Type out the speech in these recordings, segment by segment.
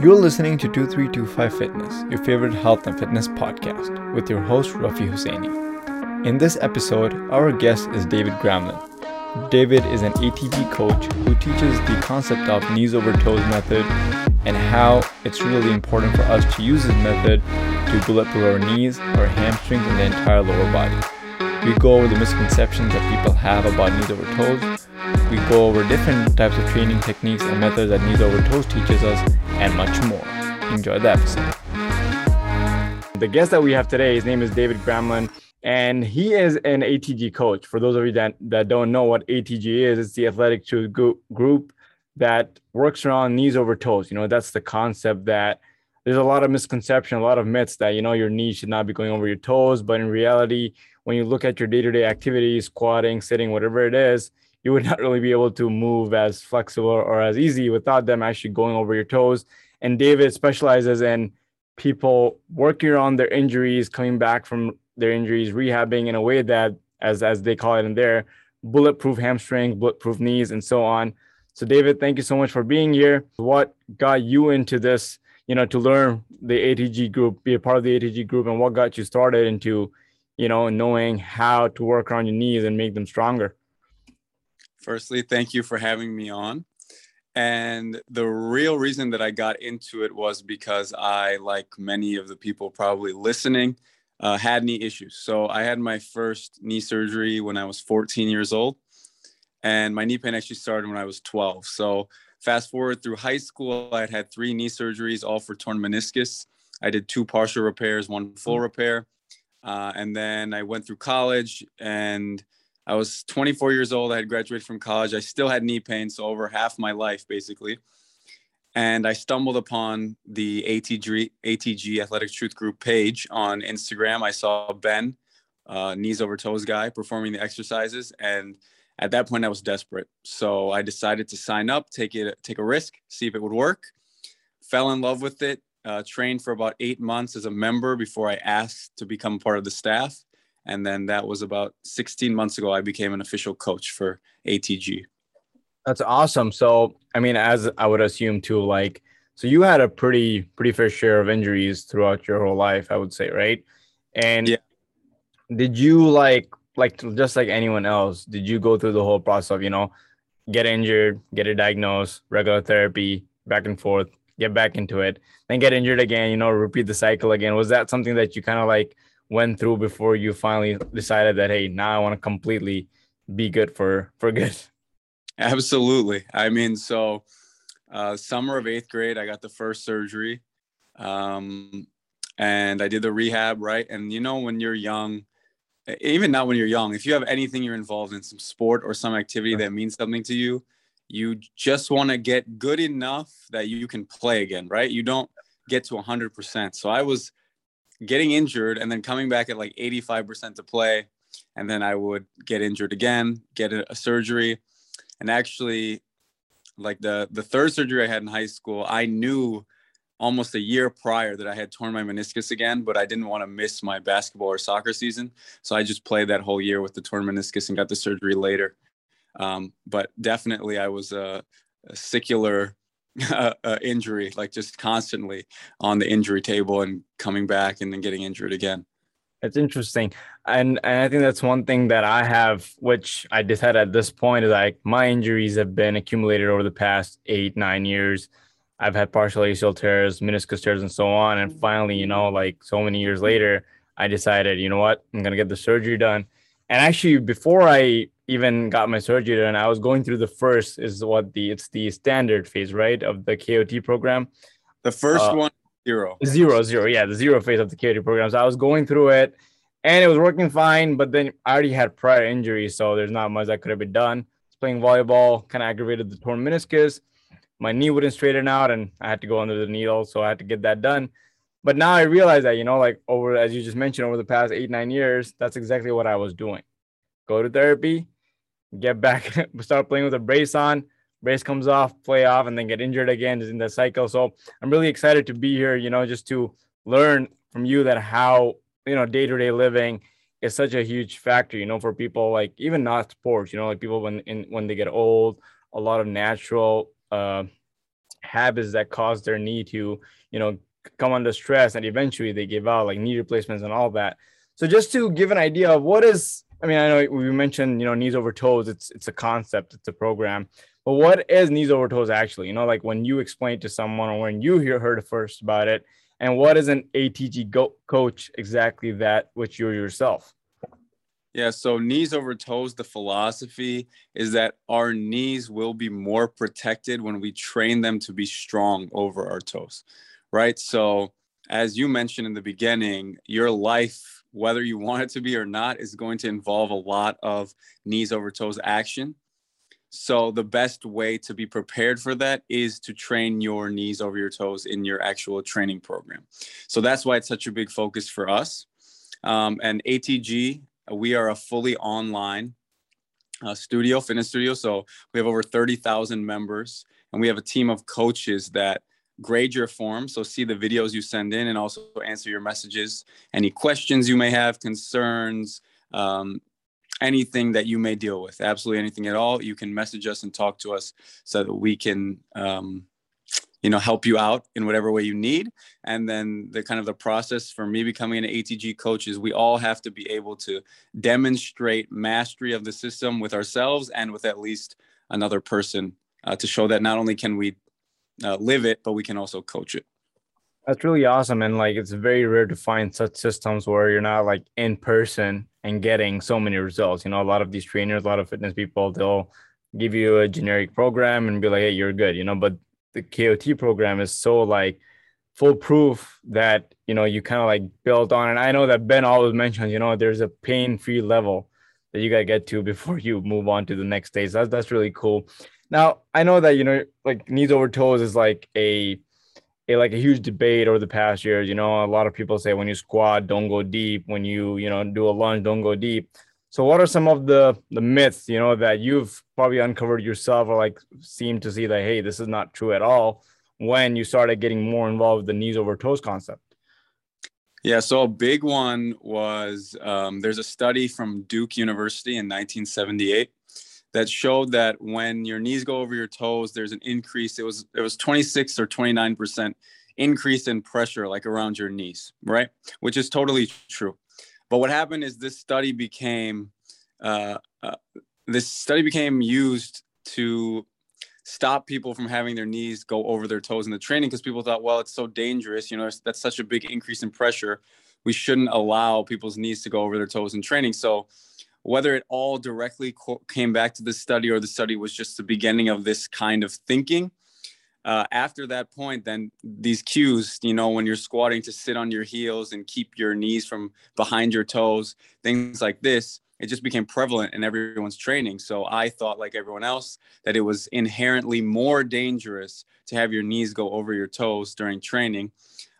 You're listening to 2325 Fitness, your favorite health and fitness podcast, with your host Rafi Husseini. In this episode, our guest is David Gramlin. David is an ATG coach who teaches the concept of knees over toes method and how it's really important for us to use this method to bulletproof our knees, our hamstrings, and the entire lower body. We go over the misconceptions that people have about knees over toes. We go over different types of training techniques and methods that knees over toes teaches us, and much more. Enjoy the episode. The guest that we have today, his name is David Gramlin and he is an ATG coach. For those of you that, that don't know what ATG is, it's the athletic group that works around knees over toes. You know, that's the concept that there's a lot of misconception, a lot of myths that, you know, your knees should not be going over your toes. But in reality, when you look at your day to day activities, squatting, sitting, whatever it is, you would not really be able to move as flexible or as easy without them actually going over your toes. And David specializes in people working on their injuries, coming back from their injuries, rehabbing in a way that, as as they call it in there, bulletproof hamstrings, bulletproof knees, and so on. So, David, thank you so much for being here. What got you into this? You know, to learn the ATG group, be a part of the ATG group, and what got you started into, you know, knowing how to work on your knees and make them stronger. Firstly, thank you for having me on. And the real reason that I got into it was because I, like many of the people probably listening, uh, had knee issues. So I had my first knee surgery when I was 14 years old, and my knee pain actually started when I was 12. So fast forward through high school, I had had three knee surgeries, all for torn meniscus. I did two partial repairs, one full mm. repair, uh, and then I went through college and. I was 24 years old. I had graduated from college. I still had knee pain, so over half my life, basically and I stumbled upon the ATG, ATG Athletic Truth Group page on Instagram. I saw Ben, uh, knees over toes guy, performing the exercises, and at that point I was desperate. So I decided to sign up, take it, take a risk, see if it would work. Fell in love with it. Uh, trained for about eight months as a member before I asked to become part of the staff, and then that was about 16 months ago. I became an official coach for ATG. That's awesome. So, I mean, as I would assume too, like, so you had a pretty pretty fair share of injuries throughout your whole life, I would say, right? And yeah. did you like like just like anyone else, did you go through the whole process of, you know, get injured, get a diagnosis, regular therapy, back and forth, get back into it, then get injured again, you know, repeat the cycle again? Was that something that you kind of like went through before you finally decided that hey, now I want to completely be good for for good? Absolutely. I mean, so uh, summer of eighth grade, I got the first surgery, um, and I did the rehab. Right, and you know when you're young, even not when you're young, if you have anything you're involved in, some sport or some activity that means something to you, you just want to get good enough that you can play again. Right, you don't get to 100%. So I was getting injured and then coming back at like 85% to play, and then I would get injured again, get a, a surgery. And actually like the the third surgery i had in high school i knew almost a year prior that i had torn my meniscus again but i didn't want to miss my basketball or soccer season. So i just played that whole year with the torn meniscus and got the surgery later. Um, but definitely i was a, a secular uh, uh, injury like just constantly on the injury table and coming back and then getting injured again it's interesting. And, and I think that's one thing that I have, which I decided at this point is like my injuries have been accumulated over the past eight, nine years. I've had partial ACL tears, meniscus tears, and so on. And finally, you know, like so many years later, I decided, you know what, I'm to get the surgery done. And actually, before I even got my surgery done, I was going through the first is what the it's the standard phase, right, of the KOT program. The first uh, one Zero. Zero, zero. Yeah, the zero phase of the KOT program. So I was going through it and it was working fine, but then I already had prior injuries, so there's not much that could have been done. playing volleyball, kind of aggravated the torn meniscus. My knee wouldn't straighten out, and I had to go under the needle, so I had to get that done. But now I realize that, you know, like over as you just mentioned, over the past eight, nine years, that's exactly what I was doing. Go to therapy, get back, start playing with a brace on, brace comes off, play off, and then get injured again is in the cycle. So I'm really excited to be here, you know, just to learn from you that how, you know, day to day living is such a huge factor, you know, for people like even not sports, you know, like people when in when they get old, a lot of natural uh habits that cause their knee to, you know, come under stress and eventually they give out like knee replacements and all that. So just to give an idea of what is, I mean, I know we mentioned, you know, knees over toes, it's it's a concept, it's a program. But what is knees over toes actually? You know, like when you explain to someone or when you hear heard first about it, and what is an ATG go- coach exactly that which you're yourself? Yeah, so knees over toes, the philosophy is that our knees will be more protected when we train them to be strong over our toes, right? So, as you mentioned in the beginning, your life, whether you want it to be or not, is going to involve a lot of knees over toes action. So, the best way to be prepared for that is to train your knees over your toes in your actual training program. So, that's why it's such a big focus for us. Um, and ATG we are a fully online uh, studio, fitness studio. So we have over 30,000 members and we have a team of coaches that grade your form. So see the videos you send in and also answer your messages, any questions you may have, concerns, um, anything that you may deal with, absolutely anything at all. You can message us and talk to us so that we can um, you know help you out in whatever way you need and then the kind of the process for me becoming an atg coach is we all have to be able to demonstrate mastery of the system with ourselves and with at least another person uh, to show that not only can we uh, live it but we can also coach it that's really awesome and like it's very rare to find such systems where you're not like in person and getting so many results you know a lot of these trainers a lot of fitness people they'll give you a generic program and be like hey you're good you know but the KOT program is so like foolproof that you know you kind of like build on. And I know that Ben always mentions, you know, there's a pain-free level that you gotta get to before you move on to the next stage. That's that's really cool. Now I know that you know, like knees over toes is like a a like a huge debate over the past years. You know, a lot of people say when you squat, don't go deep. When you you know do a lunge, don't go deep. So what are some of the the myths, you know, that you've probably uncovered yourself or like seem to see that hey, this is not true at all when you started getting more involved with the knees over toes concept? Yeah, so a big one was um, there's a study from Duke University in 1978 that showed that when your knees go over your toes, there's an increase. It was it was 26 or 29 percent increase in pressure, like around your knees, right? Which is totally true. But what happened is this study became uh, uh, this study became used to stop people from having their knees go over their toes in the training because people thought, well, it's so dangerous. You know, that's such a big increase in pressure. We shouldn't allow people's knees to go over their toes in training. So whether it all directly co- came back to the study or the study was just the beginning of this kind of thinking, uh, after that point, then these cues, you know, when you're squatting to sit on your heels and keep your knees from behind your toes, things like this, it just became prevalent in everyone's training. So I thought, like everyone else, that it was inherently more dangerous to have your knees go over your toes during training.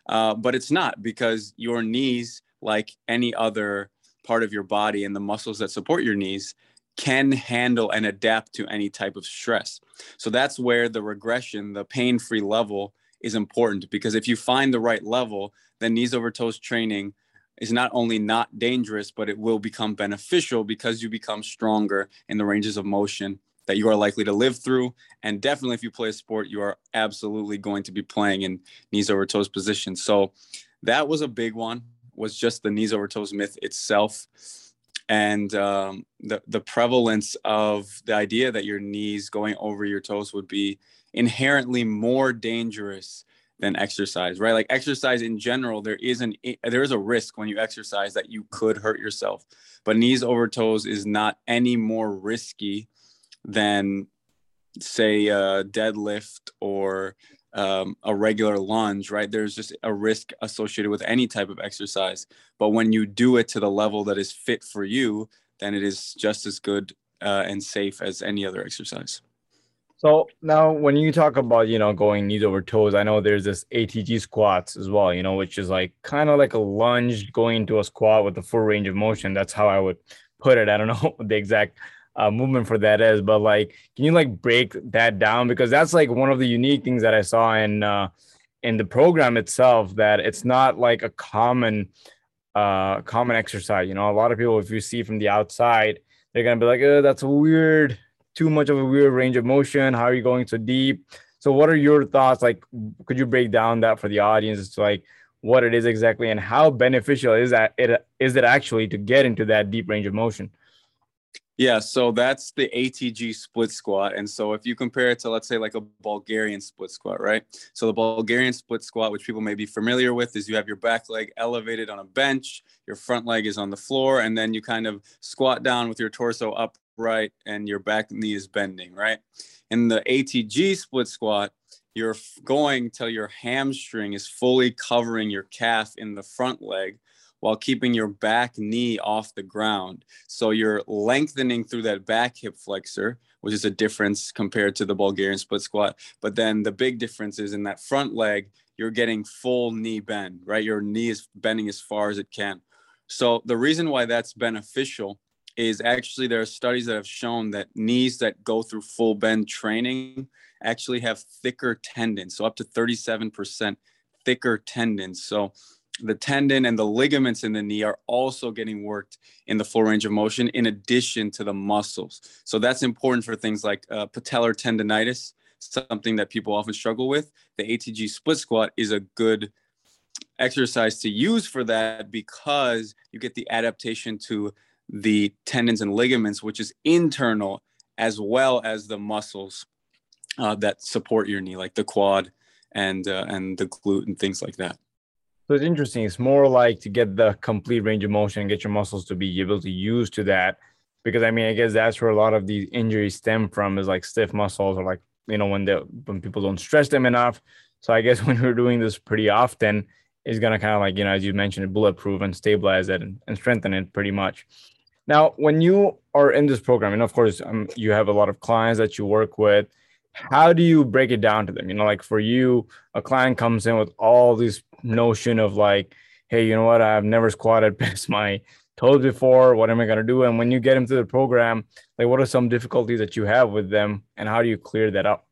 Uh, but it's not because your knees, like any other part of your body and the muscles that support your knees, can handle and adapt to any type of stress. So that's where the regression, the pain free level is important because if you find the right level, then knees over toes training is not only not dangerous, but it will become beneficial because you become stronger in the ranges of motion that you are likely to live through. And definitely, if you play a sport, you are absolutely going to be playing in knees over toes position. So that was a big one, was just the knees over toes myth itself. And um, the the prevalence of the idea that your knees going over your toes would be inherently more dangerous than exercise right? Like exercise in general there is an there is a risk when you exercise that you could hurt yourself. But knees over toes is not any more risky than say a deadlift or um, a regular lunge, right? There's just a risk associated with any type of exercise. But when you do it to the level that is fit for you, then it is just as good uh, and safe as any other exercise. So now, when you talk about you know going knees over toes, I know there's this ATG squats as well, you know, which is like kind of like a lunge going into a squat with a full range of motion. That's how I would put it. I don't know the exact uh, movement for that is. But like, can you like break that down because that's like one of the unique things that I saw in uh, in the program itself that it's not like a common uh common exercise. You know, a lot of people if you see from the outside, they're gonna be like, oh, that's weird, too much of a weird range of motion. How are you going so deep? So, what are your thoughts? Like, could you break down that for the audience to like what it is exactly and how beneficial is that it is it actually to get into that deep range of motion? Yeah, so that's the ATG split squat. And so if you compare it to, let's say, like a Bulgarian split squat, right? So the Bulgarian split squat, which people may be familiar with, is you have your back leg elevated on a bench, your front leg is on the floor, and then you kind of squat down with your torso upright and your back knee is bending, right? In the ATG split squat, you're going till your hamstring is fully covering your calf in the front leg while keeping your back knee off the ground. So you're lengthening through that back hip flexor, which is a difference compared to the Bulgarian split squat. But then the big difference is in that front leg, you're getting full knee bend, right? Your knee is bending as far as it can. So the reason why that's beneficial is actually there are studies that have shown that knees that go through full bend training actually have thicker tendons, so up to 37% thicker tendons. So the tendon and the ligaments in the knee are also getting worked in the full range of motion in addition to the muscles. So that's important for things like uh, patellar tendonitis, something that people often struggle with. The ATG split squat is a good exercise to use for that because you get the adaptation to the tendons and ligaments, which is internal as well as the muscles uh, that support your knee, like the quad and uh, and the glute and things like that. So it's interesting. It's more like to get the complete range of motion and get your muscles to be able to use to that. Because I mean, I guess that's where a lot of these injuries stem from is like stiff muscles or like, you know, when they when people don't stretch them enough. So I guess when we're doing this pretty often, it's gonna kind of like, you know, as you mentioned, bulletproof and stabilize it and, and strengthen it pretty much. Now, when you are in this program, and of course, um, you have a lot of clients that you work with, how do you break it down to them? You know, like for you, a client comes in with all these notion of like, hey, you know what? I've never squatted past my toes before. What am I gonna do? And when you get into the program, like, what are some difficulties that you have with them, and how do you clear that up?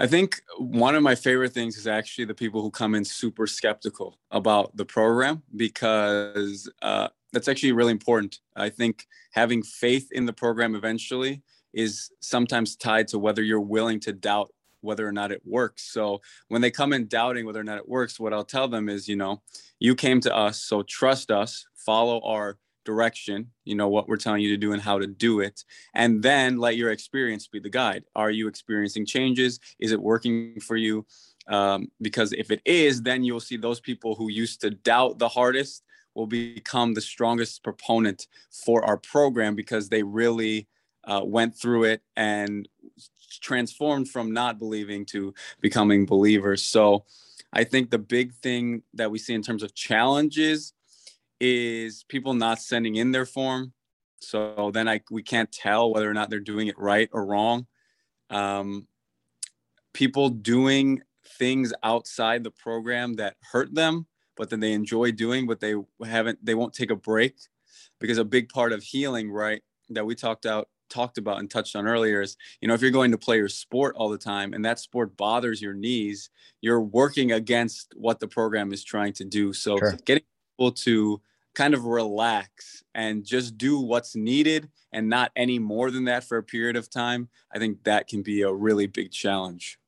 I think one of my favorite things is actually the people who come in super skeptical about the program because uh, that's actually really important. I think having faith in the program eventually is sometimes tied to whether you're willing to doubt whether or not it works. So when they come in doubting whether or not it works, what I'll tell them is, you know, you came to us, so trust us, follow our direction, you know, what we're telling you to do and how to do it. And then let your experience be the guide. Are you experiencing changes? Is it working for you? Um, because if it is, then you'll see those people who used to doubt the hardest will become the strongest proponent for our program because they really uh, went through it and transformed from not believing to becoming believers. So I think the big thing that we see in terms of challenges is people not sending in their form. So then I we can't tell whether or not they're doing it right or wrong. Um, people doing things outside the program that hurt them, but then they enjoy doing, but they haven't they won't take a break because a big part of healing, right, that we talked out talked about and touched on earlier is you know if you're going to play your sport all the time and that sport bothers your knees you're working against what the program is trying to do so sure. getting people to kind of relax and just do what's needed and not any more than that for a period of time i think that can be a really big challenge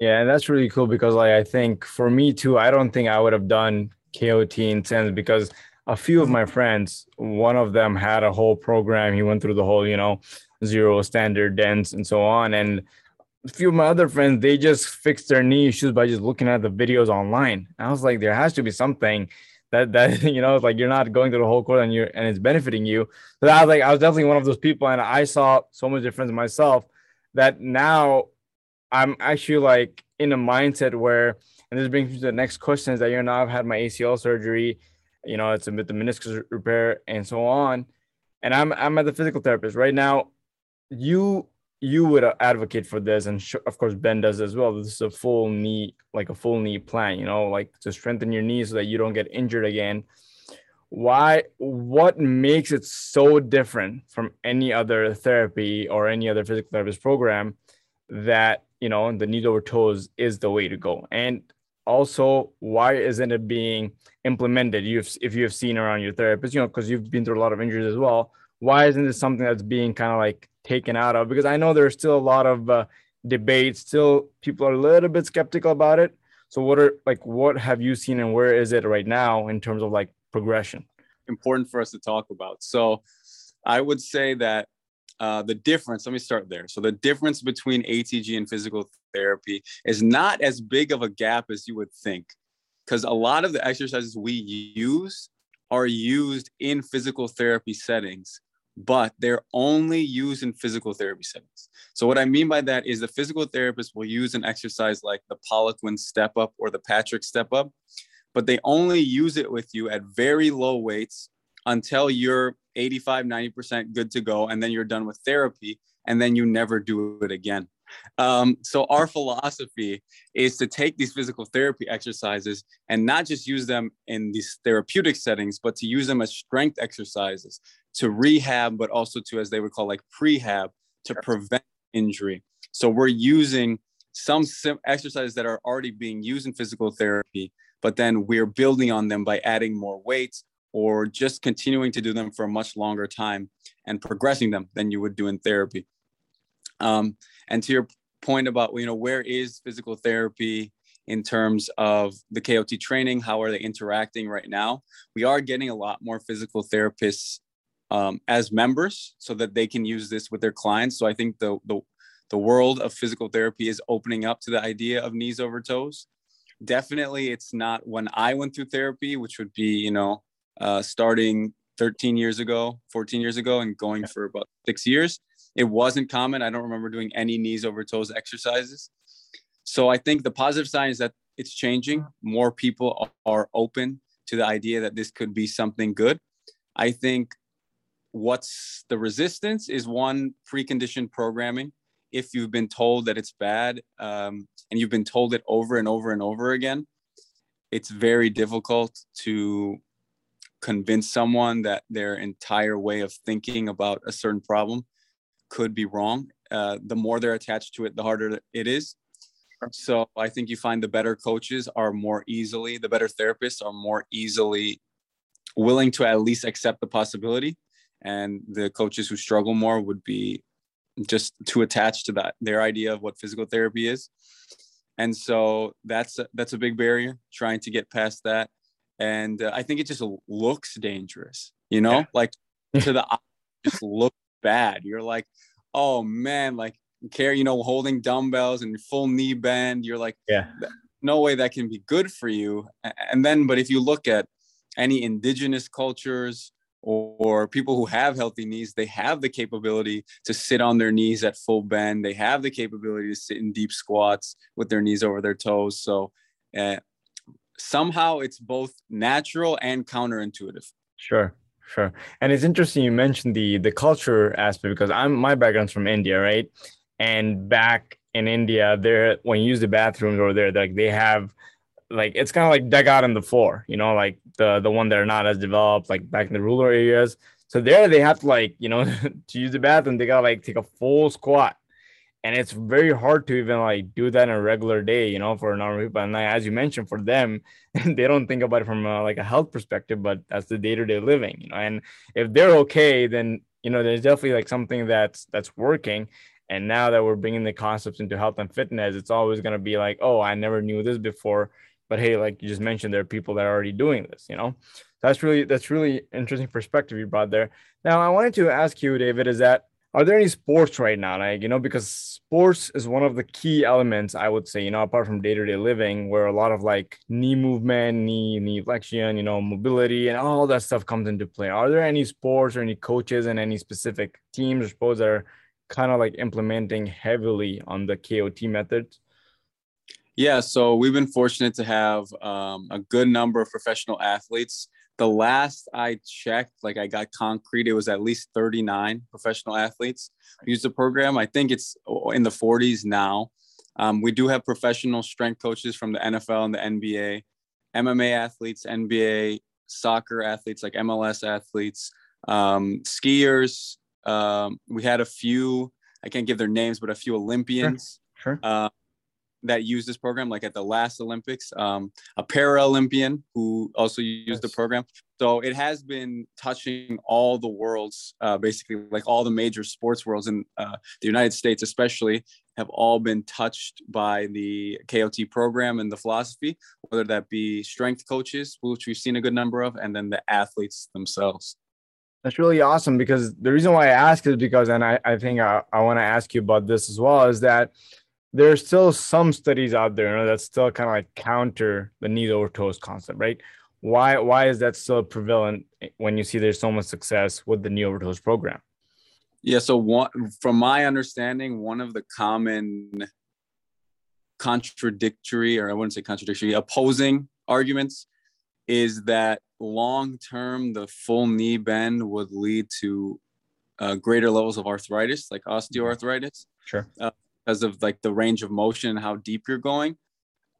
yeah and that's really cool because like i think for me too i don't think i would have done kot in sense because a few of my friends, one of them had a whole program. He went through the whole, you know, zero standard dense and so on. And a few of my other friends, they just fixed their knee issues by just looking at the videos online. And I was like, there has to be something that that you know, it's like you're not going through the whole course and you're and it's benefiting you. So I was like, I was definitely one of those people, and I saw so much difference myself that now I'm actually like in a mindset where, and this brings me to the next question is that you know I've had my ACL surgery you know, it's with the meniscus repair and so on. And I'm I'm at the physical therapist right now. You you would uh, advocate for this, and sh- of course Ben does as well. This is a full knee, like a full knee plan. You know, like to strengthen your knee so that you don't get injured again. Why? What makes it so different from any other therapy or any other physical therapist program that you know the knee over toes is the way to go? And also why isn't it being implemented you've if you have seen around your therapist you know because you've been through a lot of injuries as well why isn't this something that's being kind of like taken out of because i know there's still a lot of uh, debate. Still, people are a little bit skeptical about it. So, what are like what have you seen, and where is it right now in terms of like progression? Important for us to talk about. So, I would say that uh, the difference, let me start there. So, the difference between ATG and physical therapy is not as big of a gap as you would think. Because a lot of the exercises we use are used in physical therapy settings, but they're only used in physical therapy settings. So, what I mean by that is the physical therapist will use an exercise like the Poliquin step up or the Patrick step up, but they only use it with you at very low weights until you're 85, 90% good to go. And then you're done with therapy. And then you never do it again. Um, so our philosophy is to take these physical therapy exercises and not just use them in these therapeutic settings, but to use them as strength exercises to rehab, but also to, as they would call like prehab, to prevent injury. So we're using some sim- exercises that are already being used in physical therapy, but then we're building on them by adding more weights or just continuing to do them for a much longer time and progressing them than you would do in therapy. Um, and to your point about, you know, where is physical therapy in terms of the KOT training? How are they interacting right now? We are getting a lot more physical therapists um, as members so that they can use this with their clients. So I think the, the, the world of physical therapy is opening up to the idea of knees over toes. Definitely, it's not when I went through therapy, which would be, you know, uh, starting 13 years ago, 14 years ago, and going for about six years. It wasn't common. I don't remember doing any knees over toes exercises. So I think the positive sign is that it's changing. More people are open to the idea that this could be something good. I think what's the resistance is one preconditioned programming. If you've been told that it's bad um, and you've been told it over and over and over again, it's very difficult to convince someone that their entire way of thinking about a certain problem could be wrong. Uh, the more they're attached to it, the harder it is. So I think you find the better coaches are more easily, the better therapists are more easily willing to at least accept the possibility. And the coaches who struggle more would be just too attached to that their idea of what physical therapy is. And so that's a, that's a big barrier trying to get past that. And uh, I think it just looks dangerous, you know, yeah. like to the eye, just look bad. You're like, oh man, like care, you know, holding dumbbells and full knee bend. You're like, yeah, no way that can be good for you. And then, but if you look at any indigenous cultures or, people who have healthy knees, they have the capability to sit on their knees at full bend. They have the capability to sit in deep squats with their knees over their toes. So uh, somehow it's both natural and counterintuitive. Sure. Sure. And it's interesting you mentioned the the culture aspect because I'm my background's from India, right? And back in India, there when you use the bathrooms over there, like they have like it's kind of like dug out on the floor, you know, like the the one that are not as developed, like back in the rural areas. So there they have to like, you know, to use the bathroom, they gotta like take a full squat and it's very hard to even like do that in a regular day you know for normal people. And as you mentioned for them they don't think about it from a, like a health perspective but that's the day-to-day living you know. And if they're okay then you know there's definitely like something that's that's working. And now that we're bringing the concepts into health and fitness it's always going to be like oh i never knew this before. But hey like you just mentioned there are people that are already doing this you know? That's really that's really interesting perspective you brought there. Now i wanted to ask you david is that are there any sports right now like you know because sports is one of the key elements i would say you know apart from day-to-day living where a lot of like knee movement knee knee flexion you know mobility and all that stuff comes into play. Are there any sports or any coaches and any specific teams or sports that are kind of like implementing heavily on the kot method yeah so we've been fortunate to have um, a good number of professional athletes the last I checked, like I got concrete, it was at least 39 professional athletes use the program. I think it's in the 40s now. Um, we do have professional strength coaches from the NFL and the NBA, MMA athletes, NBA, soccer athletes, like MLS athletes, um, skiers. Um, we had a few, I can't give their names, but a few Olympians. Sure. sure. Uh, that use this program, like at the last Olympics, um, a Paralympian who also used yes. the program. So it has been touching all the worlds, uh, basically, like all the major sports worlds in uh, the United States, especially, have all been touched by the KOT program and the philosophy, whether that be strength coaches, which we've seen a good number of, and then the athletes themselves. That's really awesome because the reason why I ask is because, and I, I think I, I want to ask you about this as well, is that there's still some studies out there you know, that still kind of like counter the knee over toes concept, right? Why why is that so prevalent when you see there's so much success with the knee over toes program? Yeah, so one from my understanding, one of the common contradictory, or I wouldn't say contradictory, opposing arguments is that long term the full knee bend would lead to uh, greater levels of arthritis, like osteoarthritis. Sure. Uh, because of like the range of motion and how deep you're going,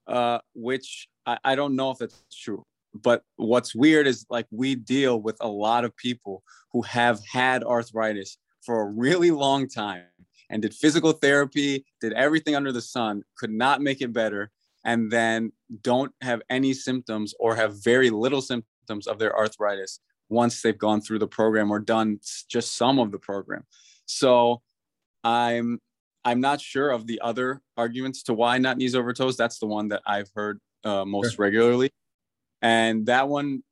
uh, which I, I don't know if that's true. But what's weird is like we deal with a lot of people who have had arthritis for a really long time and did physical therapy, did everything under the sun, could not make it better, and then don't have any symptoms or have very little symptoms of their arthritis once they've gone through the program or done just some of the program. So I'm I'm not sure of the other arguments to why not knees over toes. That's the one that I've heard uh, most sure. regularly, and that one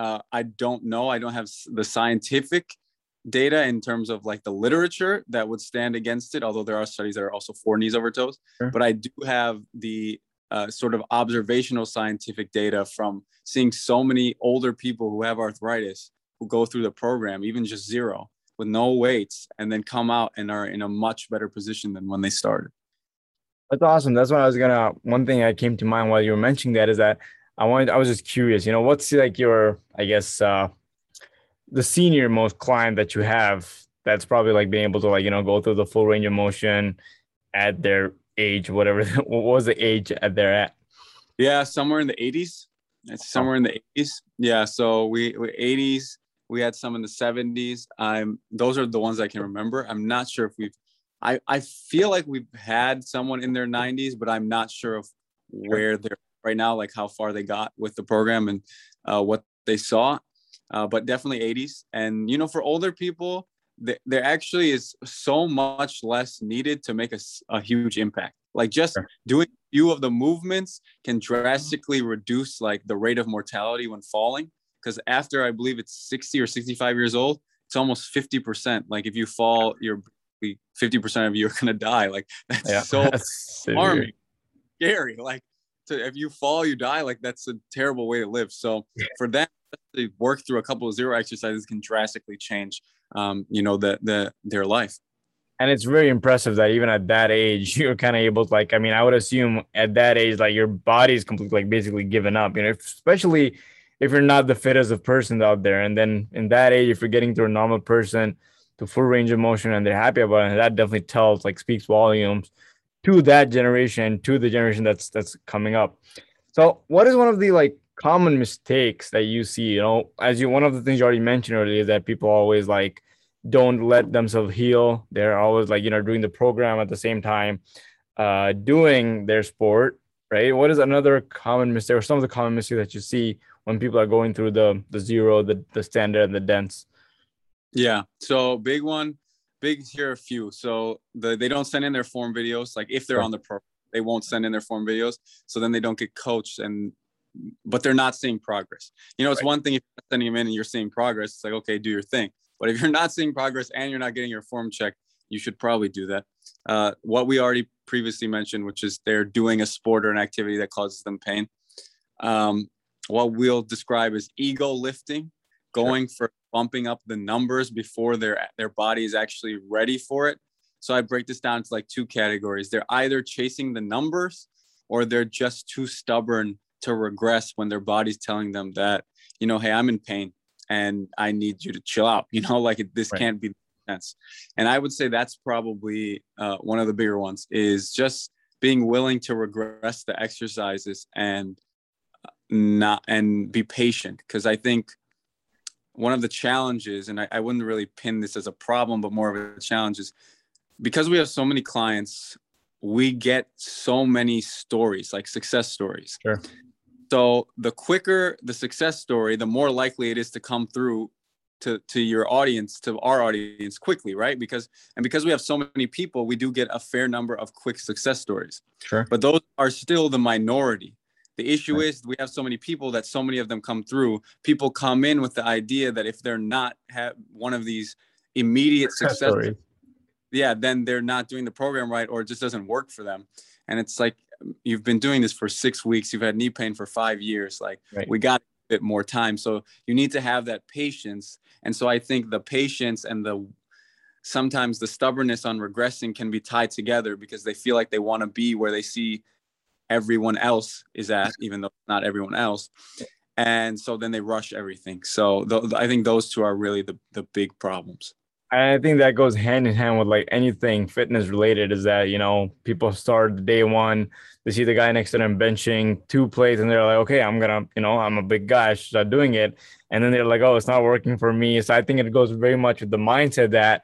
uh, I don't know. I don't have the scientific data in terms of like the literature that would stand against it. Although there are studies that are also for knees over toes, sure. but I do have the uh, sort of observational scientific data from seeing so many older people who have arthritis who go through the program, even just zero, with no weights and then come out and are in a much better position than when they started. That's awesome. That's what I was gonna. One thing that came to mind while you were mentioning that is that I wanted. I was just curious. You know, what's like your, I guess, uh, the senior most client that you have that's probably like being able to like you know go through the full range of motion at their age, whatever. what was the age at they're at? Yeah, somewhere in the 80s. It's somewhere in the 80s. Yeah, so we, we 80s we had some in the 70s. I'm those are the ones I can remember. I'm not sure if we've I, I feel like we've had someone in their 90s, but I'm not sure of where they're right now, like how far they got with the program and uh, what they saw. Uh, but definitely 80s. And you know, for older people, th- there actually is so much less needed to make a, a huge impact. Like just sure. doing a few of the movements can drastically reduce like the rate of mortality when falling because after I believe it's 60 or 65 years old, it's almost 50%. Like if you fall, you're 50% of you are gonna die. Like that's yeah, so that's harming, scary. Like to, if you fall, you die. Like that's a terrible way to live. So for them to work through a couple of zero exercises can drastically change, um, you know, the the their life. And it's very impressive that even at that age, you're kind of able to like. I mean, I would assume at that age, like your body is completely like basically given up. You know, especially if you're not the fittest of persons out there. And then in that age, if you're getting to a normal person to full range of motion and they're happy about it, that definitely tells like speaks volumes to that generation, to the generation that's that's coming up. So what is one of the like common mistakes that you see? You know, as you one of the things you already mentioned earlier is that people always like don't let themselves heal. They're always like, you know, doing the program at the same time, uh, doing their sport, right? What is another common mistake or some of the common mistakes that you see when people are going through the the zero, the the standard, and the dense? Yeah. So big one, big here a few. So the they don't send in their form videos. Like if they're on the pro, they won't send in their form videos. So then they don't get coached and but they're not seeing progress. You know, it's right. one thing if you're sending them in and you're seeing progress, it's like, okay, do your thing. But if you're not seeing progress and you're not getting your form checked, you should probably do that. Uh, what we already previously mentioned, which is they're doing a sport or an activity that causes them pain. Um, what we'll describe as ego lifting, going sure. for bumping up the numbers before their their body is actually ready for it. So I break this down to like two categories. They're either chasing the numbers or they're just too stubborn to regress when their body's telling them that, you know, hey, I'm in pain and I need you to chill out. You know, like this right. can't be sense. And I would say that's probably uh, one of the bigger ones is just being willing to regress the exercises and not and be patient because i think one of the challenges and I, I, wouldn't really pin this as a problem but more of a challenge is because we have so many clients we get so many stories, like success stories. Sure. So the quicker the success story, the more likely it is to come through to to your audience, to our audience quickly, right? Because and because we have so many people, we do get a fair number of quick success stories. Sure. But those are still the minority. The issue right. is we have so many people that so many of them come through. People come in with the idea that if they're not have one of these immediate success, yeah, then they're not doing the program right or it just doesn't work for them. And it's like you've been doing this for six weeks, you've had knee pain for five years. Like right. we got a bit more time. So you need to have that patience. And so I think the patience and the sometimes the stubbornness on regressing can be tied together because they feel like they want to be where they see everyone else is at, even though not everyone else. And so then they rush everything. So th- I think those two are really the, the big problems. I think that goes hand in hand with like anything fitness related is that, you know, people start day one, they see the guy next to them benching two plates and they're like, okay, I'm going to, you know, I'm a big guy, I should start doing it. And then they're like, oh, it's not working for me. So I think it goes very much with the mindset that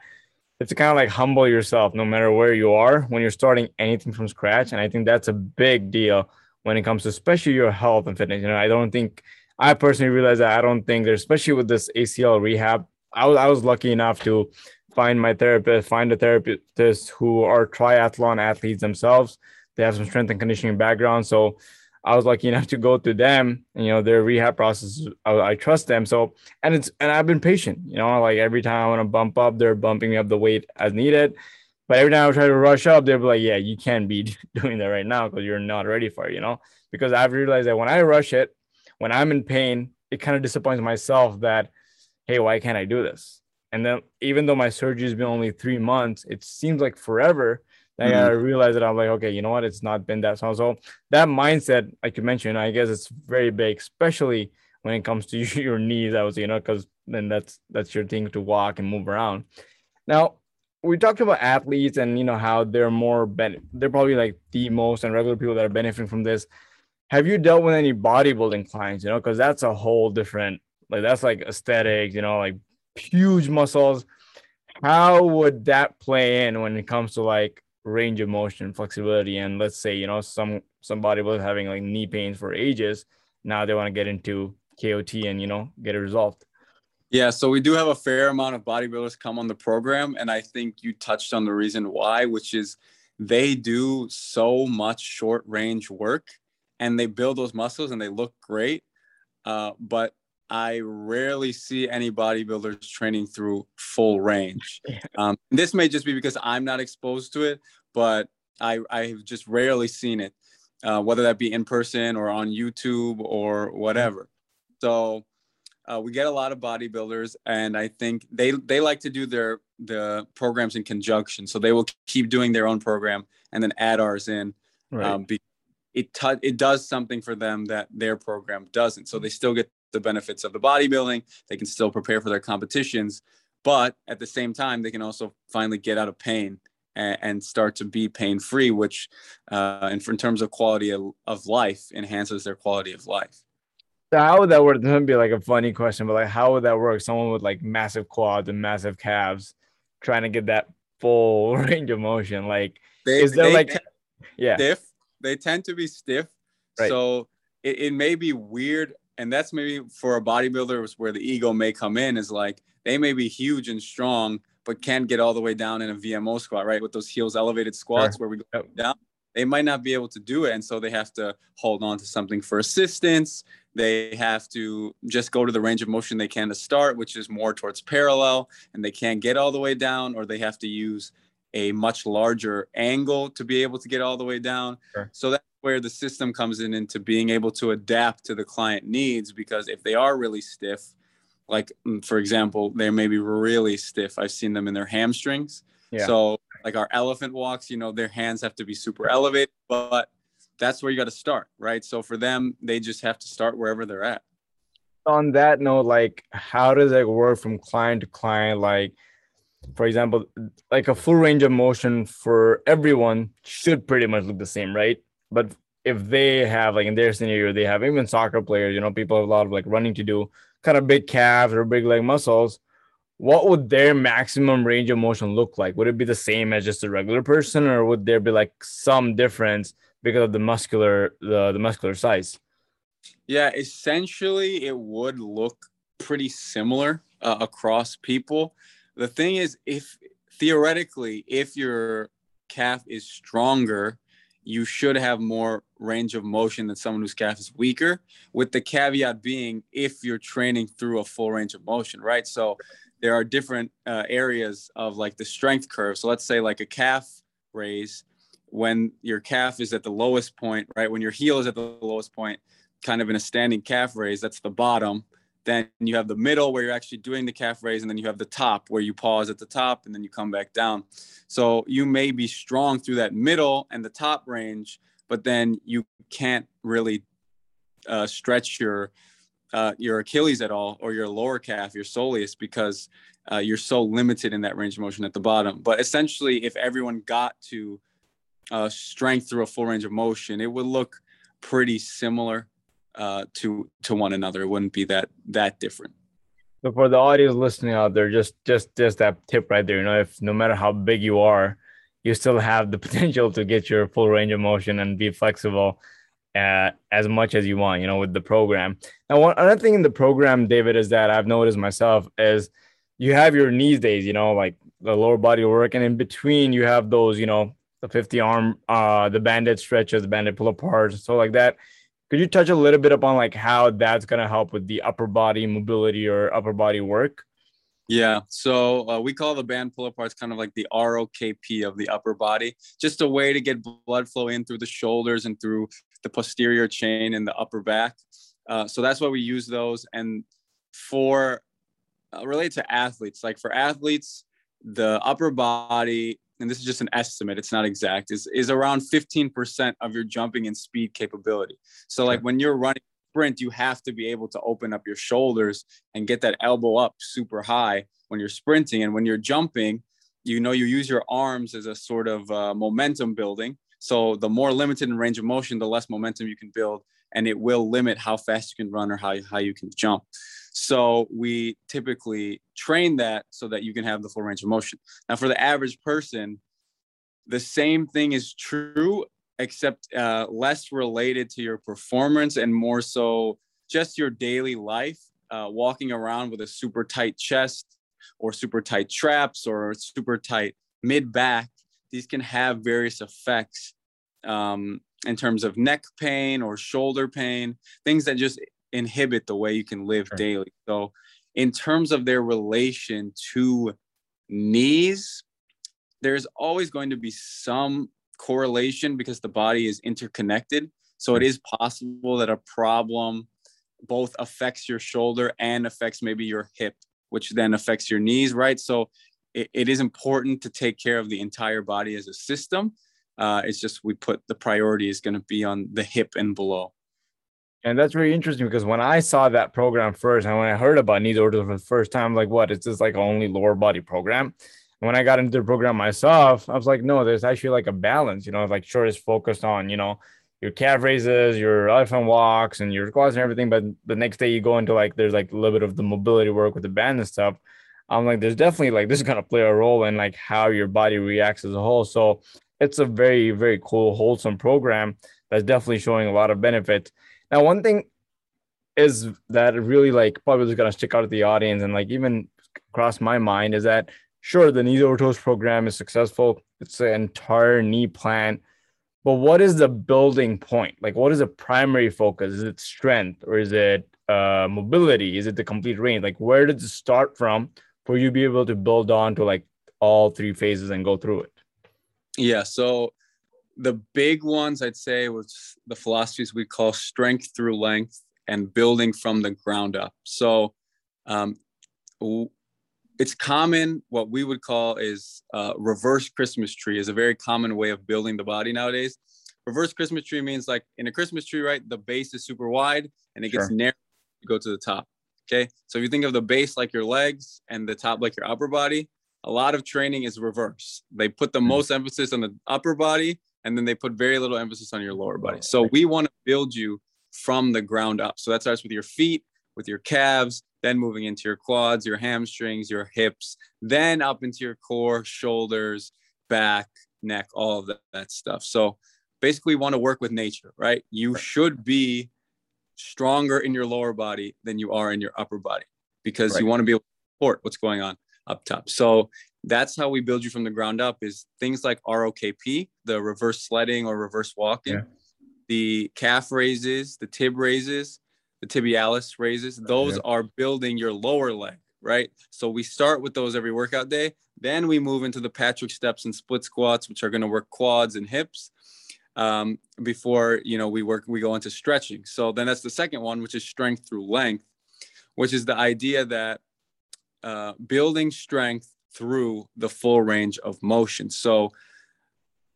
it's kind of like humble yourself no matter where you are when you're starting anything from scratch. And I think that's a big deal when it comes to especially your health and fitness. You know, I don't think I personally realize that I don't think there's especially with this ACL rehab I was I was lucky enough to find my therapist, find a therapist who are triathlon athletes themselves. They have some strength and conditioning background, so I was lucky enough to go to them. You know, their rehab process, I, I, trust them. So, and it's and I've been patient. You know, like every time I want to bump up, they're bumping me up the weight as needed. But every time I try to rush up, they're like, "Yeah, you can't be doing that right now because you're not ready for it." You know, because I've realized that when I rush it, when I'm in pain, it kind of disappoints myself that hey, why can't I do this? And then even though my surgery has been only three months, it seems like forever. Then mm-hmm. I realized that I'm like, okay, you know what? It's not been that long. So that mindset, like you mentioned, I guess it's very big, especially when it comes to your knees. I was, you know, because then that's that's your thing to walk and move around. Now we talked about athletes and you know how they're more ben- they're probably like the most and regular people that are benefiting from this. Have you dealt with any bodybuilding clients? You know, because that's a whole different like that's like aesthetics, you know, like huge muscles. How would that play in when it comes to like range of motion, flexibility, and let's say you know some somebody was having like knee pains for ages, now they want to get into KOT and you know get it resolved. Yeah, so we do have a fair amount of bodybuilders come on the program, and I think you touched on the reason why, which is they do so much short range work and they build those muscles and they look great. Uh, but I rarely see any bodybuilders training through full range. Um, this may just be because I'm not exposed to it, but I I've just rarely seen it, uh, whether that be in person or on YouTube or whatever. So uh, we get a lot of bodybuilders, and I think they they like to do their the programs in conjunction. So they will keep doing their own program and then add ours in. Right. Um, it t- it does something for them that their program doesn't. So they still get the benefits of the bodybuilding. They can still prepare for their competitions, but at the same time, they can also finally get out of pain and, and start to be pain free, which, uh, in, in terms of quality of, of life, enhances their quality of life. So how would that work? This would be like a funny question, but like, how would that work? Someone with like massive quads and massive calves, trying to get that full range of motion. Like, they, is there like, yeah, stiff? They tend to be stiff. Right. So it, it may be weird and that's maybe for a bodybuilder where the ego may come in is like they may be huge and strong but can't get all the way down in a VMO squat, right? With those heels elevated squats sure. where we go down, they might not be able to do it. And so they have to hold on to something for assistance. They have to just go to the range of motion they can to start, which is more towards parallel, and they can't get all the way down, or they have to use a much larger angle to be able to get all the way down. Sure. So that's where the system comes in into being able to adapt to the client needs because if they are really stiff, like mm, for example, they may be really stiff. I've seen them in their hamstrings. Yeah. So like our elephant walks, you know, their hands have to be super elevated, but that's where you got to start, right? So for them, they just have to start wherever they're at. On that note, like how does it work from client to client? Like for example, like a full range of motion for everyone should pretty much look the same, right? But if they have like in their scenario, they have even soccer players, you know, people have a lot of like running to do, kind of big calves or big leg muscles. what would their maximum range of motion look like? Would it be the same as just a regular person, or would there be like some difference because of the muscular the, the muscular size? Yeah, essentially it would look pretty similar uh, across people. The thing is, if theoretically, if your calf is stronger, you should have more range of motion than someone whose calf is weaker, with the caveat being if you're training through a full range of motion, right? So there are different uh, areas of like the strength curve. So let's say like a calf raise, when your calf is at the lowest point, right? When your heel is at the lowest point, kind of in a standing calf raise, that's the bottom. Then you have the middle where you're actually doing the calf raise, and then you have the top where you pause at the top and then you come back down. So you may be strong through that middle and the top range, but then you can't really uh, stretch your uh, your Achilles at all or your lower calf, your soleus, because uh, you're so limited in that range of motion at the bottom. But essentially, if everyone got to uh, strength through a full range of motion, it would look pretty similar uh, to to one another. It wouldn't be that that different. So for the audience listening out there, just just just that tip right there. You know, if no matter how big you are, you still have the potential to get your full range of motion and be flexible uh, as much as you want. You know, with the program. Now, one another thing in the program, David, is that I've noticed myself is you have your knees days. You know, like the lower body work, and in between you have those. You know, the 50 arm, uh, the banded stretches, the banded pull aparts, so like that could you touch a little bit upon like how that's going to help with the upper body mobility or upper body work? Yeah, so uh, we call the band pull aparts kind of like the ROKP of the upper body, just a way to get blood flow in through the shoulders and through the posterior chain and the upper back. Uh, so that's why we use those. And for uh, related to athletes, like for athletes, the upper body and this is just an estimate, it's not exact, is, is around 15% of your jumping and speed capability. So, like when you're running sprint, you have to be able to open up your shoulders and get that elbow up super high when you're sprinting. And when you're jumping, you know, you use your arms as a sort of uh, momentum building. So, the more limited in range of motion, the less momentum you can build, and it will limit how fast you can run or how, how you can jump. So we typically train that so that you can have the full range of motion. Now, for the average person, the same thing is true, except uh, less related to your performance and more so just your daily life. Uh, walking around with a super tight chest or super tight traps or super tight mid back, these can have various effects um, in terms of neck pain or shoulder pain, things that just inhibit the way you can live sure. daily. So, in terms of their relation to knees, there's always going to be some correlation because the body is interconnected. So, it is possible that a problem both affects your shoulder and affects maybe your hip, which then affects your knees, right? So, it, it is important to take care of the entire body as a system. Uh, it's just we put the priority is going to be on the hip and below. And that's really interesting because when I saw that program first, and when I heard about knee ortho for the first time, like, what? It's just like only lower body program. And when I got into the program myself, I was like, no, there's actually like a balance. You know, like sure it's focused on, you know, your calf raises, your elephant walks, and your squats and everything. But the next day you go into like there's like a little bit of the mobility work with the band and stuff. I'm like, there's definitely like this is gonna play a role in like how your body reacts as a whole. So it's a very, very cool, wholesome program that's definitely showing a lot of benefits. Now, one thing is that really like probably is gonna stick out to the audience and like even cross my mind is that sure the knee over toes program is successful. It's an entire knee plan. But what is the building point? Like what is the primary focus? Is it strength or is it uh, mobility? Is it the complete range? Like where does it start from for you to be able to build on to like all three phases and go through it? Yeah. So the big ones I'd say was the philosophies we call strength through length and building from the ground up. So um, it's common. What we would call is uh, reverse Christmas tree is a very common way of building the body nowadays. Reverse Christmas tree means like in a Christmas tree, right? The base is super wide and it gets narrow. You go to the top. Okay. So if you think of the base like your legs and the top like your upper body, a lot of training is reverse. They put the mm-hmm. most emphasis on the upper body and then they put very little emphasis on your lower body. So we want to build you from the ground up. So that starts with your feet, with your calves, then moving into your quads, your hamstrings, your hips, then up into your core, shoulders, back, neck, all of that, that stuff. So basically, we want to work with nature, right? You should be stronger in your lower body than you are in your upper body because right. you want to be able to support what's going on up top. So that's how we build you from the ground up is things like ROKP, the reverse sledding or reverse walking, yeah. the calf raises, the tib raises, the tibialis raises. Those yeah. are building your lower leg, right? So we start with those every workout day. Then we move into the Patrick steps and split squats, which are going to work quads and hips. Um, before you know we work, we go into stretching. So then that's the second one, which is strength through length, which is the idea that uh, building strength through the full range of motion. So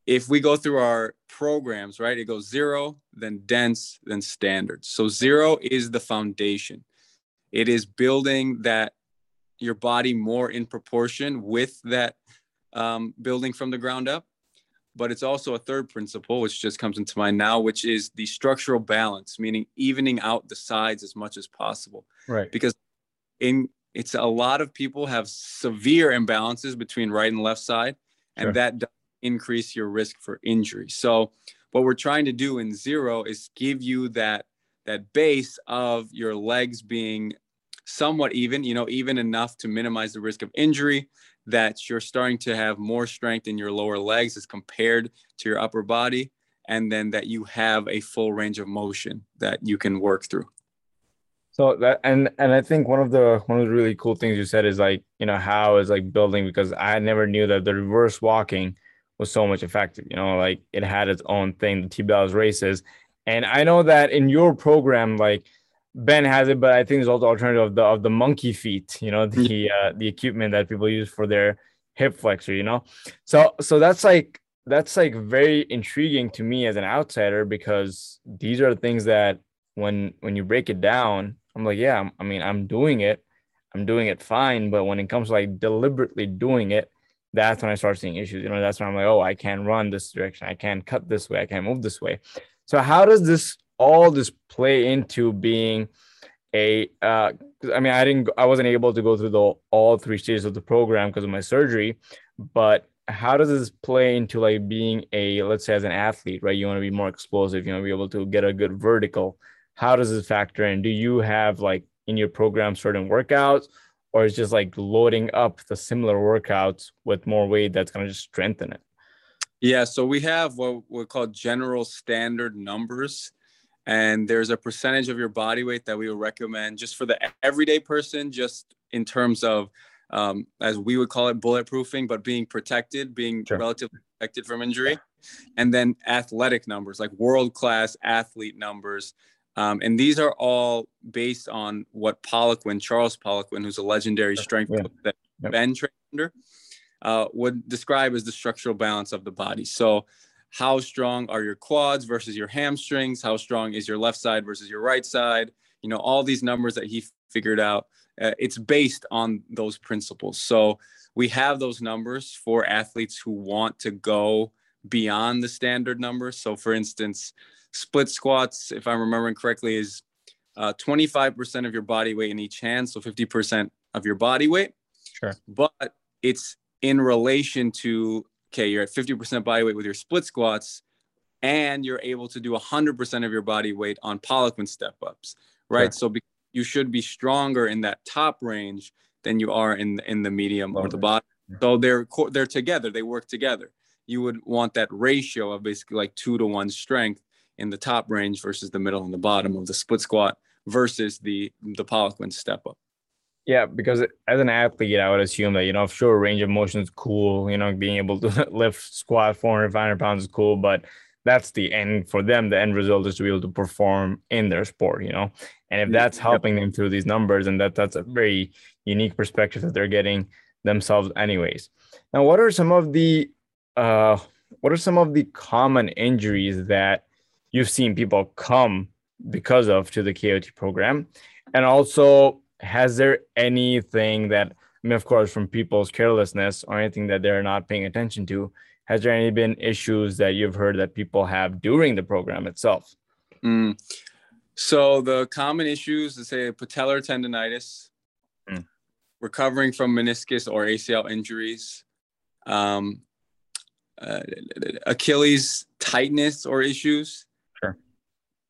if we go through our programs, right, it goes zero, then dense, then standard. So zero is the foundation. It is building that your body more in proportion with that um, building from the ground up. But it's also a third principle, which just comes into mind now, which is the structural balance, meaning evening out the sides as much as possible. Right. Because in it's a lot of people have severe imbalances between right and left side, and sure. that does increase your risk for injury. So what we're trying to do in zero is give you that that base of your legs being somewhat even, you know, even enough to minimize the risk of injury, that you're starting to have more strength in your lower legs as compared to your upper body, and then that you have a full range of motion that you can work through. So that and and I think one of the one of the really cool things you said is like you know how is like building because I never knew that the reverse walking was so much effective. You know, like it had its own thing, the T-Bells races, and I know that in your program, like Ben has it, but I think there's also alternative of the of the monkey feet. You know, the uh, the equipment that people use for their hip flexor. You know, so so that's like that's like very intriguing to me as an outsider because these are things that when when you break it down I'm like, yeah, I mean, I'm doing it. I'm doing it fine. But when it comes to like deliberately doing it, that's when I start seeing issues. You know, that's when I'm like, oh, I can't run this direction. I can't cut this way. I can't move this way. So how does this all this play into being a uh I mean I didn't I wasn't able to go through the all three stages of the program because of my surgery, but how does this play into like being a let's say as an athlete, right? You want to be more explosive, you want to be able to get a good vertical how does this factor in? Do you have like in your program certain workouts, or is just like loading up the similar workouts with more weight that's going to just strengthen it? Yeah, so we have what we call general standard numbers, and there's a percentage of your body weight that we would recommend just for the everyday person, just in terms of um, as we would call it bulletproofing, but being protected, being sure. relatively protected from injury, and then athletic numbers like world class athlete numbers um, and these are all based on what Poliquin, Charles Poliquin, who's a legendary strength yeah. that yep. Ben trained under, uh, would describe as the structural balance of the body. So, how strong are your quads versus your hamstrings? How strong is your left side versus your right side? You know, all these numbers that he figured out. Uh, it's based on those principles. So we have those numbers for athletes who want to go beyond the standard numbers. So, for instance, split squats, if I'm remembering correctly, is uh, 25% of your body weight in each hand, so 50% of your body weight. Sure. But it's in relation to okay, you're at 50% body weight with your split squats, and you're able to do 100% of your body weight on Poliquin step ups, right? Sure. So be, you should be stronger in that top range than you are in in the medium or the bottom. So they're they're together. They work together. You would want that ratio of basically like two to one strength in the top range versus the middle and the bottom of the split squat versus the the Poliquin step up. Yeah, because as an athlete, I would assume that you know, sure, range of motion is cool. You know, being able to lift squat 400, 500 pounds is cool, but that's the end for them. The end result is to be able to perform in their sport. You know, and if that's helping them through these numbers, and that that's a very unique perspective that they're getting themselves, anyways. Now, what are some of the uh, what are some of the common injuries that you've seen people come because of to the KOT program? And also, has there anything that, I mean, of course, from people's carelessness or anything that they're not paying attention to, has there any been issues that you've heard that people have during the program itself? Mm. So the common issues, let's say patellar tendonitis, recovering from meniscus or ACL injuries, um, uh, Achilles tightness or issues.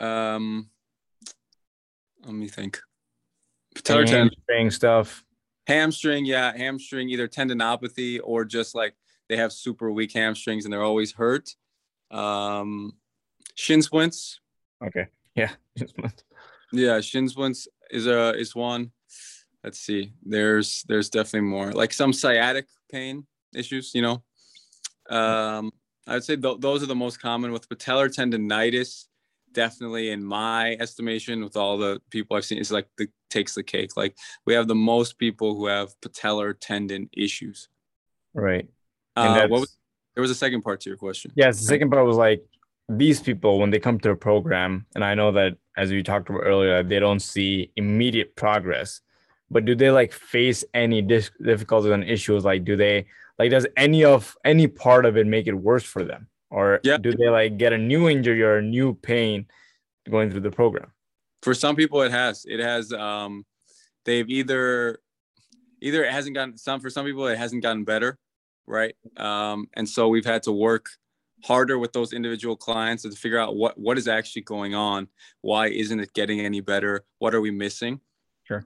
Um, let me think. Patellar hamstring stuff. Hamstring, yeah, hamstring, either tendinopathy or just like they have super weak hamstrings and they're always hurt. Um, shin splints. Okay. Yeah. yeah, shin splints is a is one. Let's see. There's there's definitely more like some sciatic pain issues. You know, um, I'd say th- those are the most common with patellar tendonitis. Definitely, in my estimation, with all the people I've seen, it's like the takes the cake. Like we have the most people who have patellar tendon issues. Right. Uh, what was, there was a second part to your question. Yes, the second part was like these people when they come to a program, and I know that as we talked about earlier, they don't see immediate progress. But do they like face any dis- difficulties and issues? Like, do they like does any of any part of it make it worse for them, or yeah. do they like get a new injury or a new pain going through the program? For some people, it has. It has. Um, they've either either it hasn't gotten some for some people it hasn't gotten better right? Um, and so we've had to work harder with those individual clients to figure out what what is actually going on. Why isn't it getting any better? What are we missing? Sure.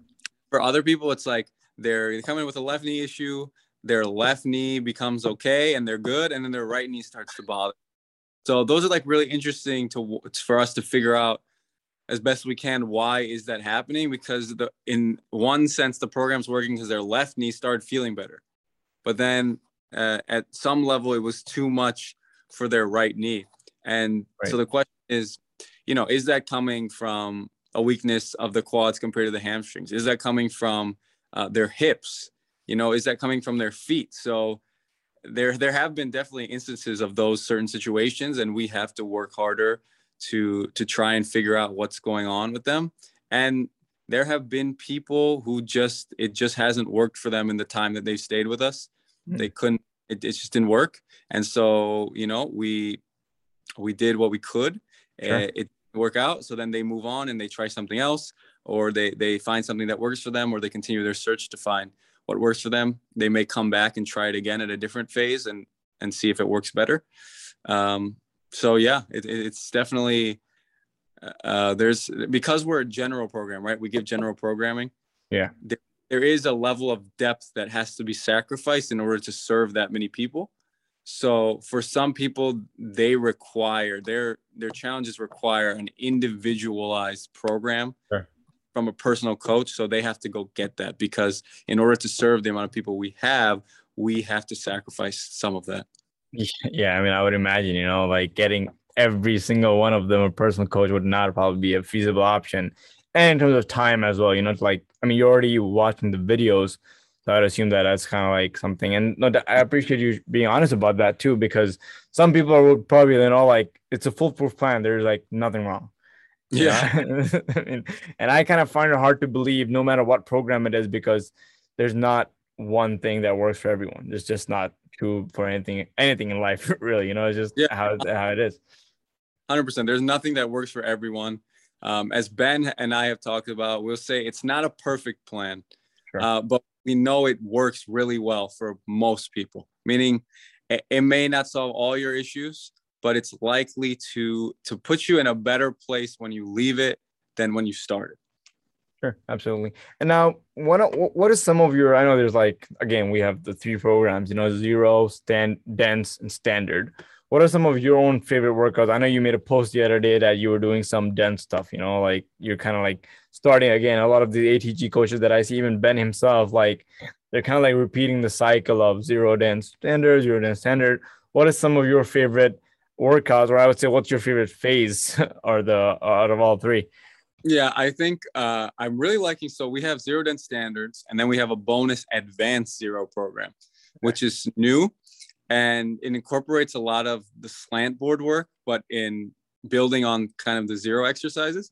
For other people, it's like they're coming with a left knee issue. Their left knee becomes okay and they're good, and then their right knee starts to bother. So those are like really interesting to for us to figure out as best we can why is that happening because the in one sense the program's working because their left knee started feeling better but then uh, at some level it was too much for their right knee. And right. so the question is, you know, is that coming from a weakness of the quads compared to the hamstrings? Is that coming from uh, their hips? You know, is that coming from their feet? So there there have been definitely instances of those certain situations, and we have to work harder to to try and figure out what's going on with them. And there have been people who just it just hasn't worked for them in the time that they've stayed with us mm. they couldn't it, it, just didn't work and so you know we we did what we could sure. it, it work out so then they move on and they try something else or they they find something that works for them or they continue their search to find what works for them. They may come back and try it again at a different phase and and see if it works better. Um, so yeah it, it's definitely uh, there's because we're a general program right? We give general programming. Yeah. There, there is a level of depth that has to be sacrificed in order to serve that many people. So for some people they require their their challenges require an individualized program sure. From a personal coach so they have to go get that because in order to serve the amount of people we have we have to sacrifice some of that yeah i mean i would imagine you know like getting every single one of them a personal coach would not probably be a feasible option and in terms of time as well. You know, it's like I mean, you're already watching the videos, so I'd assume that that's kind of like something. And no, I appreciate you being honest about that too, because some people would probably you know like it's a foolproof plan. There's like nothing wrong. Yeah, and I kind of find it hard to believe, no matter what program it is, because there's not one thing that works for everyone. There's just not true for anything anything in life, really. You know, it's just yeah. how how it is. Hundred percent. There's nothing that works for everyone um, as Ben and I have talked about, we'll say it's not a perfect plan, sure. uh, but we know it works really well for most people. Meaning, it, it may not solve all your issues, but it's likely to to put you in a better place when you leave it than when you started. Sure, absolutely. And now, what what is some of your? I know there's like again, we have the three programs. You know, zero, stand, dense, and standard what are some of your own favorite workouts? I know you made a post the other day that you were doing some dense stuff, you know, like you're kind of like starting again. A lot of the ATG coaches that I see, even Ben himself, like they're kind of like repeating the cycle of zero dense standard, zero dense standard. What is some of your favorite workouts, or I would say, what's your favorite phase or the uh, out of all three? Yeah, I think uh, I'm really liking. So we have zero dense standards, and then we have a bonus advanced zero program, which is new and it incorporates a lot of the slant board work, but in building on kind of the zero exercises.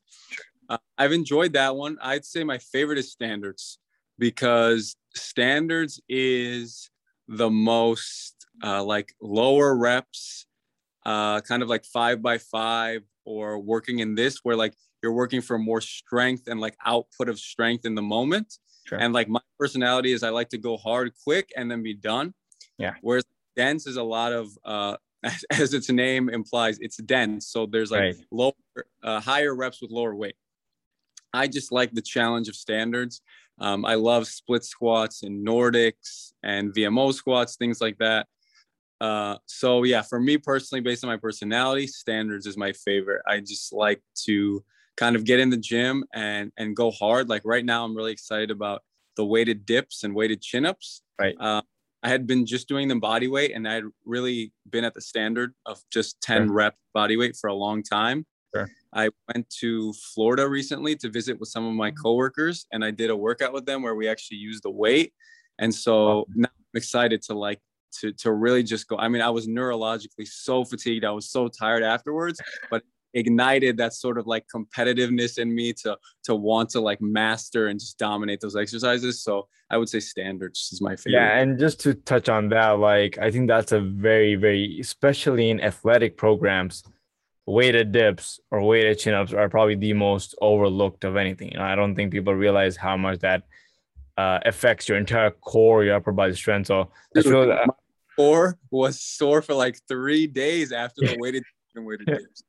Uh, I've enjoyed that one. I'd say my favorite is standards because standards is the most uh, like lower reps, uh, kind of like five by five or working in this where like you're working for more strength and like output of strength in the moment Sure. And like my personality is I like to go hard quick and then be done. Yeah. Whereas dense is a lot of uh as, as its name implies, it's dense. So there's like right. lower uh, higher reps with lower weight. I just like the challenge of standards. Um, I love split squats and Nordics and VMO squats, things like that. Uh, so yeah, for me personally, based on my personality, standards is my favorite. I just like to kind of get in the gym and and go hard. Like right now, I'm really excited about the weighted dips and weighted chin ups. Right. Uh, I had been just doing them body weight, and I had really been at the standard of just 10 sure. rep body weight for a long time. Sure. I went to Florida recently to visit with some of my mm-hmm. coworkers, and I did a workout with them where we actually used the weight. And so now I'm excited to like to to really just go. I mean, I was neurologically so fatigued. I was so tired afterwards, but ignited that sort of like competitiveness in me to to want to like master and just dominate those exercises. So I would say standards is my favorite. Yeah, and just to touch on that, like I think that's a very, very especially in athletic programs, weighted dips or weighted chin ups are probably the most overlooked of anything. You know, I don't think people realize how much that uh, affects your entire core, your upper body strength. So that's really uh, core was sore for like three days after the weighted and weighted dips.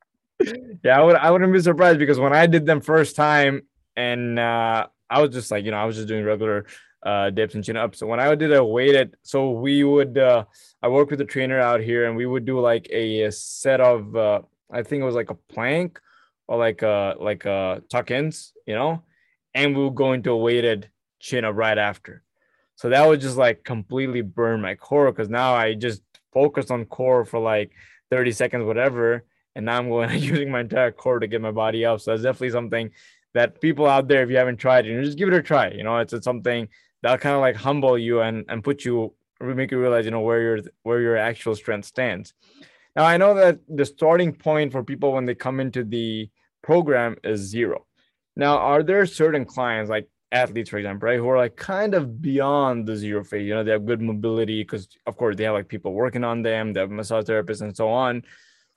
Yeah, I would I wouldn't be surprised because when I did them first time and uh, I was just like, you know, I was just doing regular uh, dips and chin ups. So when I did a weighted, so we would uh, I worked with a trainer out here and we would do like a, set of uh, I think it was like a plank or like a like a tuck ins, you know, and we would go into a weighted chin up right after. So that would just like completely burn my core because now I just focused on core for like 30 seconds, whatever. And now I'm going using my entire core to get my body up. So that's definitely something that people out there, if you haven't tried, you know, just give it a try. You know, it's, it's something that'll kind of like humble you and, and put you, make you realize, you know, where your, where your actual strength stands. Now, I know that the starting point for people when they come into the program is zero. Now, are there certain clients like athletes, for example, right, who are like kind of beyond the zero phase. You know, they have good mobility because, of course, they have like people working on them, they have massage therapists and so on.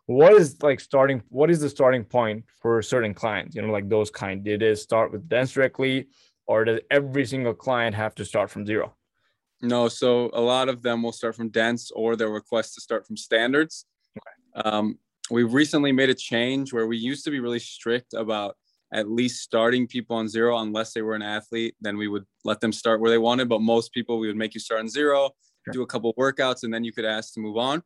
What is like starting? What is the starting point for certain clients? You know, like those kind. Did it start with dance directly, or does every single client have to start from zero? No, so a lot of them will start from dance, or they'll request to start from standards. Okay. Um, we recently made a change where we used to be really strict about at least starting people on zero unless they were an athlete then we would let them start where they wanted. But most people we would make you start on zero sure. do a couple workouts and then you could ask to move on.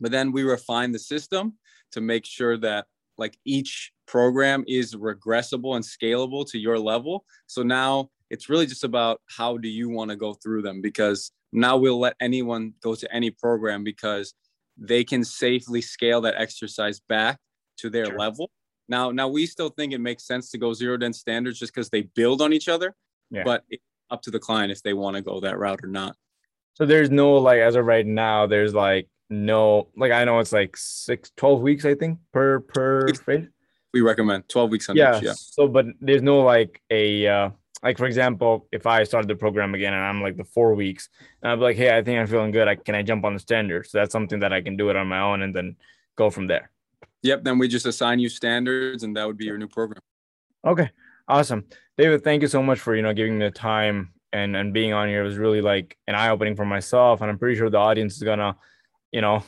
But then we refined the system to make sure that like each program is regressible and scalable to your level. So now it's really just about how do you want to go through them? Because now we'll let anyone go to any program because they can safely scale that exercise back to their sure. level now, now we still think it makes sense to go zero dense standards just because they build on each other. Yeah. But it's up to the client if they want to go that route or not. So there's no like as of right now, there's like no like I know it's like six, 12 weeks, I think, per per phase. We recommend 12 weeks on yeah, yeah. So but there's no like a uh like for example, if I started the program again and I'm like the four weeks, and I'm like, hey, I think I'm feeling good. I can I jump on the standard? So that's something that I can do it on my own and then go from there. Yep. Then we just assign you standards, and that would be your new program. Okay. Awesome, David. Thank you so much for you know giving me the time and and being on here. It was really like an eye opening for myself, and I'm pretty sure the audience is gonna, you know,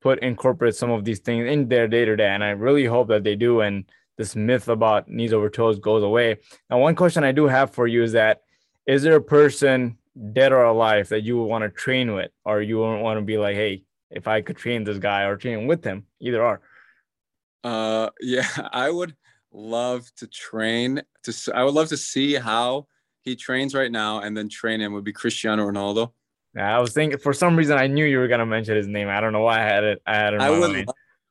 put incorporate some of these things in their day to day. And I really hope that they do. And this myth about knees over toes goes away. Now, one question I do have for you is that is there a person dead or alive that you would want to train with, or you would want to be like, hey, if I could train this guy or train with him, either or. Uh, yeah, I would love to train to. I would love to see how he trains right now, and then train him would be Cristiano Ronaldo. Yeah, I was thinking for some reason I knew you were gonna mention his name. I don't know why I had it. I had it. I would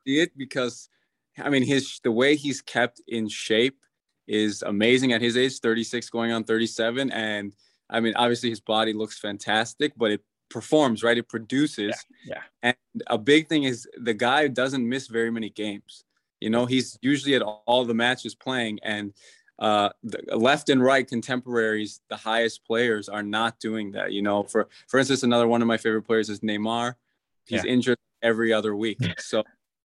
see it because, I mean, his the way he's kept in shape is amazing at his age, 36 going on 37, and I mean, obviously his body looks fantastic, but it performs right. It produces. Yeah. yeah. And a big thing is the guy doesn't miss very many games. You know, he's usually at all the matches playing, and uh, the left and right contemporaries, the highest players, are not doing that. You know, for for instance, another one of my favorite players is Neymar. He's yeah. injured every other week. So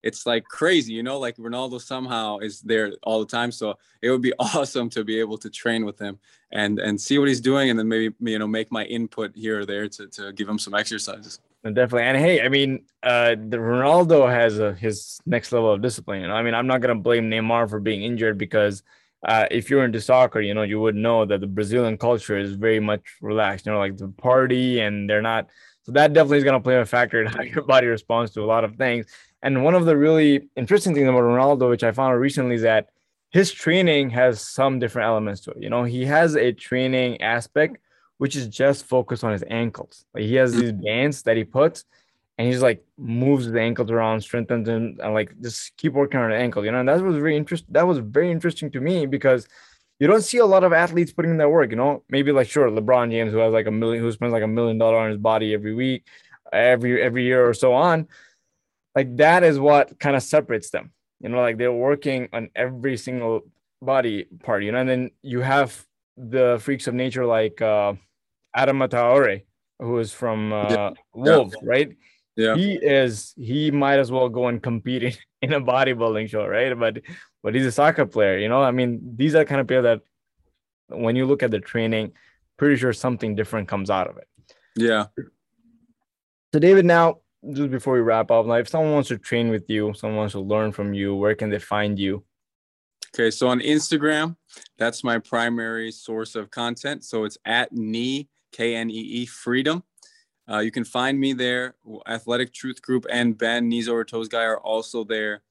it's like crazy, you know, like Ronaldo somehow is there all the time. So it would be awesome to be able to train with him and and see what he's doing and then maybe you know make my input here or there to, to give him some exercises. Definitely. And hey, I mean, uh the Ronaldo has a, his next level of discipline. You know, I mean, I'm not gonna blame Neymar for being injured because uh, if you're into soccer, you know, you would know that the Brazilian culture is very much relaxed, you know, like the party and they're not. So that definitely is to play a factor in how your body responds to a lot of things. And one of the really interesting things about Ronaldo, which I found recently, is that his training has some different elements to it. You know, he has a training aspect which is just focused on his ankles. Like he has these bands that he puts, and he's like moves the ankles around, strengthens them, and like just keep working on the ankle. You know, and that was very interesting. That was very interesting to me because you don't see a lot of athletes putting in that work. You know, maybe like sure, LeBron James, who has like a million, who spends like a million dollar on his body every week, every every year or so on like that is what kind of separates them you know like they're working on every single body part you know and then you have the freaks of nature like uh Adama Traore, who is from uh yeah. wolves yeah. right yeah he is he might as well go and compete in, in a bodybuilding show right but but he's a soccer player you know i mean these are kind of people that when you look at the training pretty sure something different comes out of it yeah so david now just before we wrap up, like if someone wants to train with you, someone wants to learn from you, where can they find you? Okay, so on Instagram, that's my primary source of content. So it's at knee K N E E freedom. Uh, you can find me there. Athletic Truth Group and Ben Knees Over Toes Guy are also there.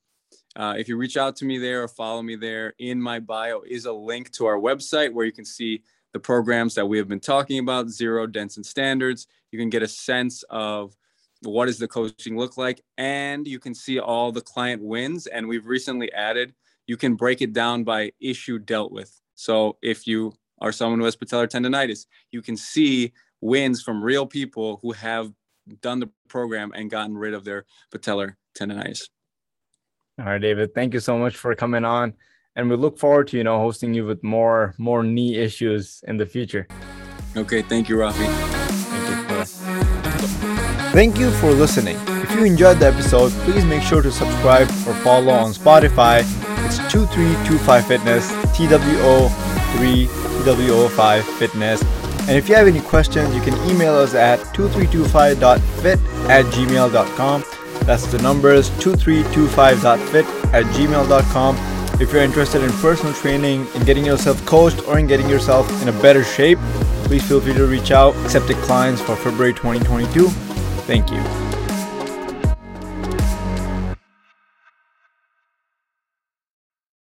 Uh, if you reach out to me there or follow me there, in my bio is a link to our website where you can see the programs that we have been talking about, Zero, Dense, and Standards. You can get a sense of what does the coaching look like and you can see all the client wins and we've recently added you can break it down by issue dealt with so if you are someone who has patellar tendonitis. You can see wins from real people who have done the program and gotten rid of their patellar tendonitis. All right david thank you so much for coming on and we look forward to you know hosting you with more more knee issues in the future. Okay thank you rafi. Thank you. For listening. If you enjoyed the episode, please make sure to subscribe or follow on Spotify. It's 2325 Fitness, TWO3, TWO5 Fitness. And if you have any questions, you can email us at 2325.fit at gmail.com. That's the numbers 2325.fit at gmail.com. If you're interested in personal training, in getting yourself coached, or in getting yourself in a better shape, please feel free to reach out. Accepted clients for February 2022. Thank you.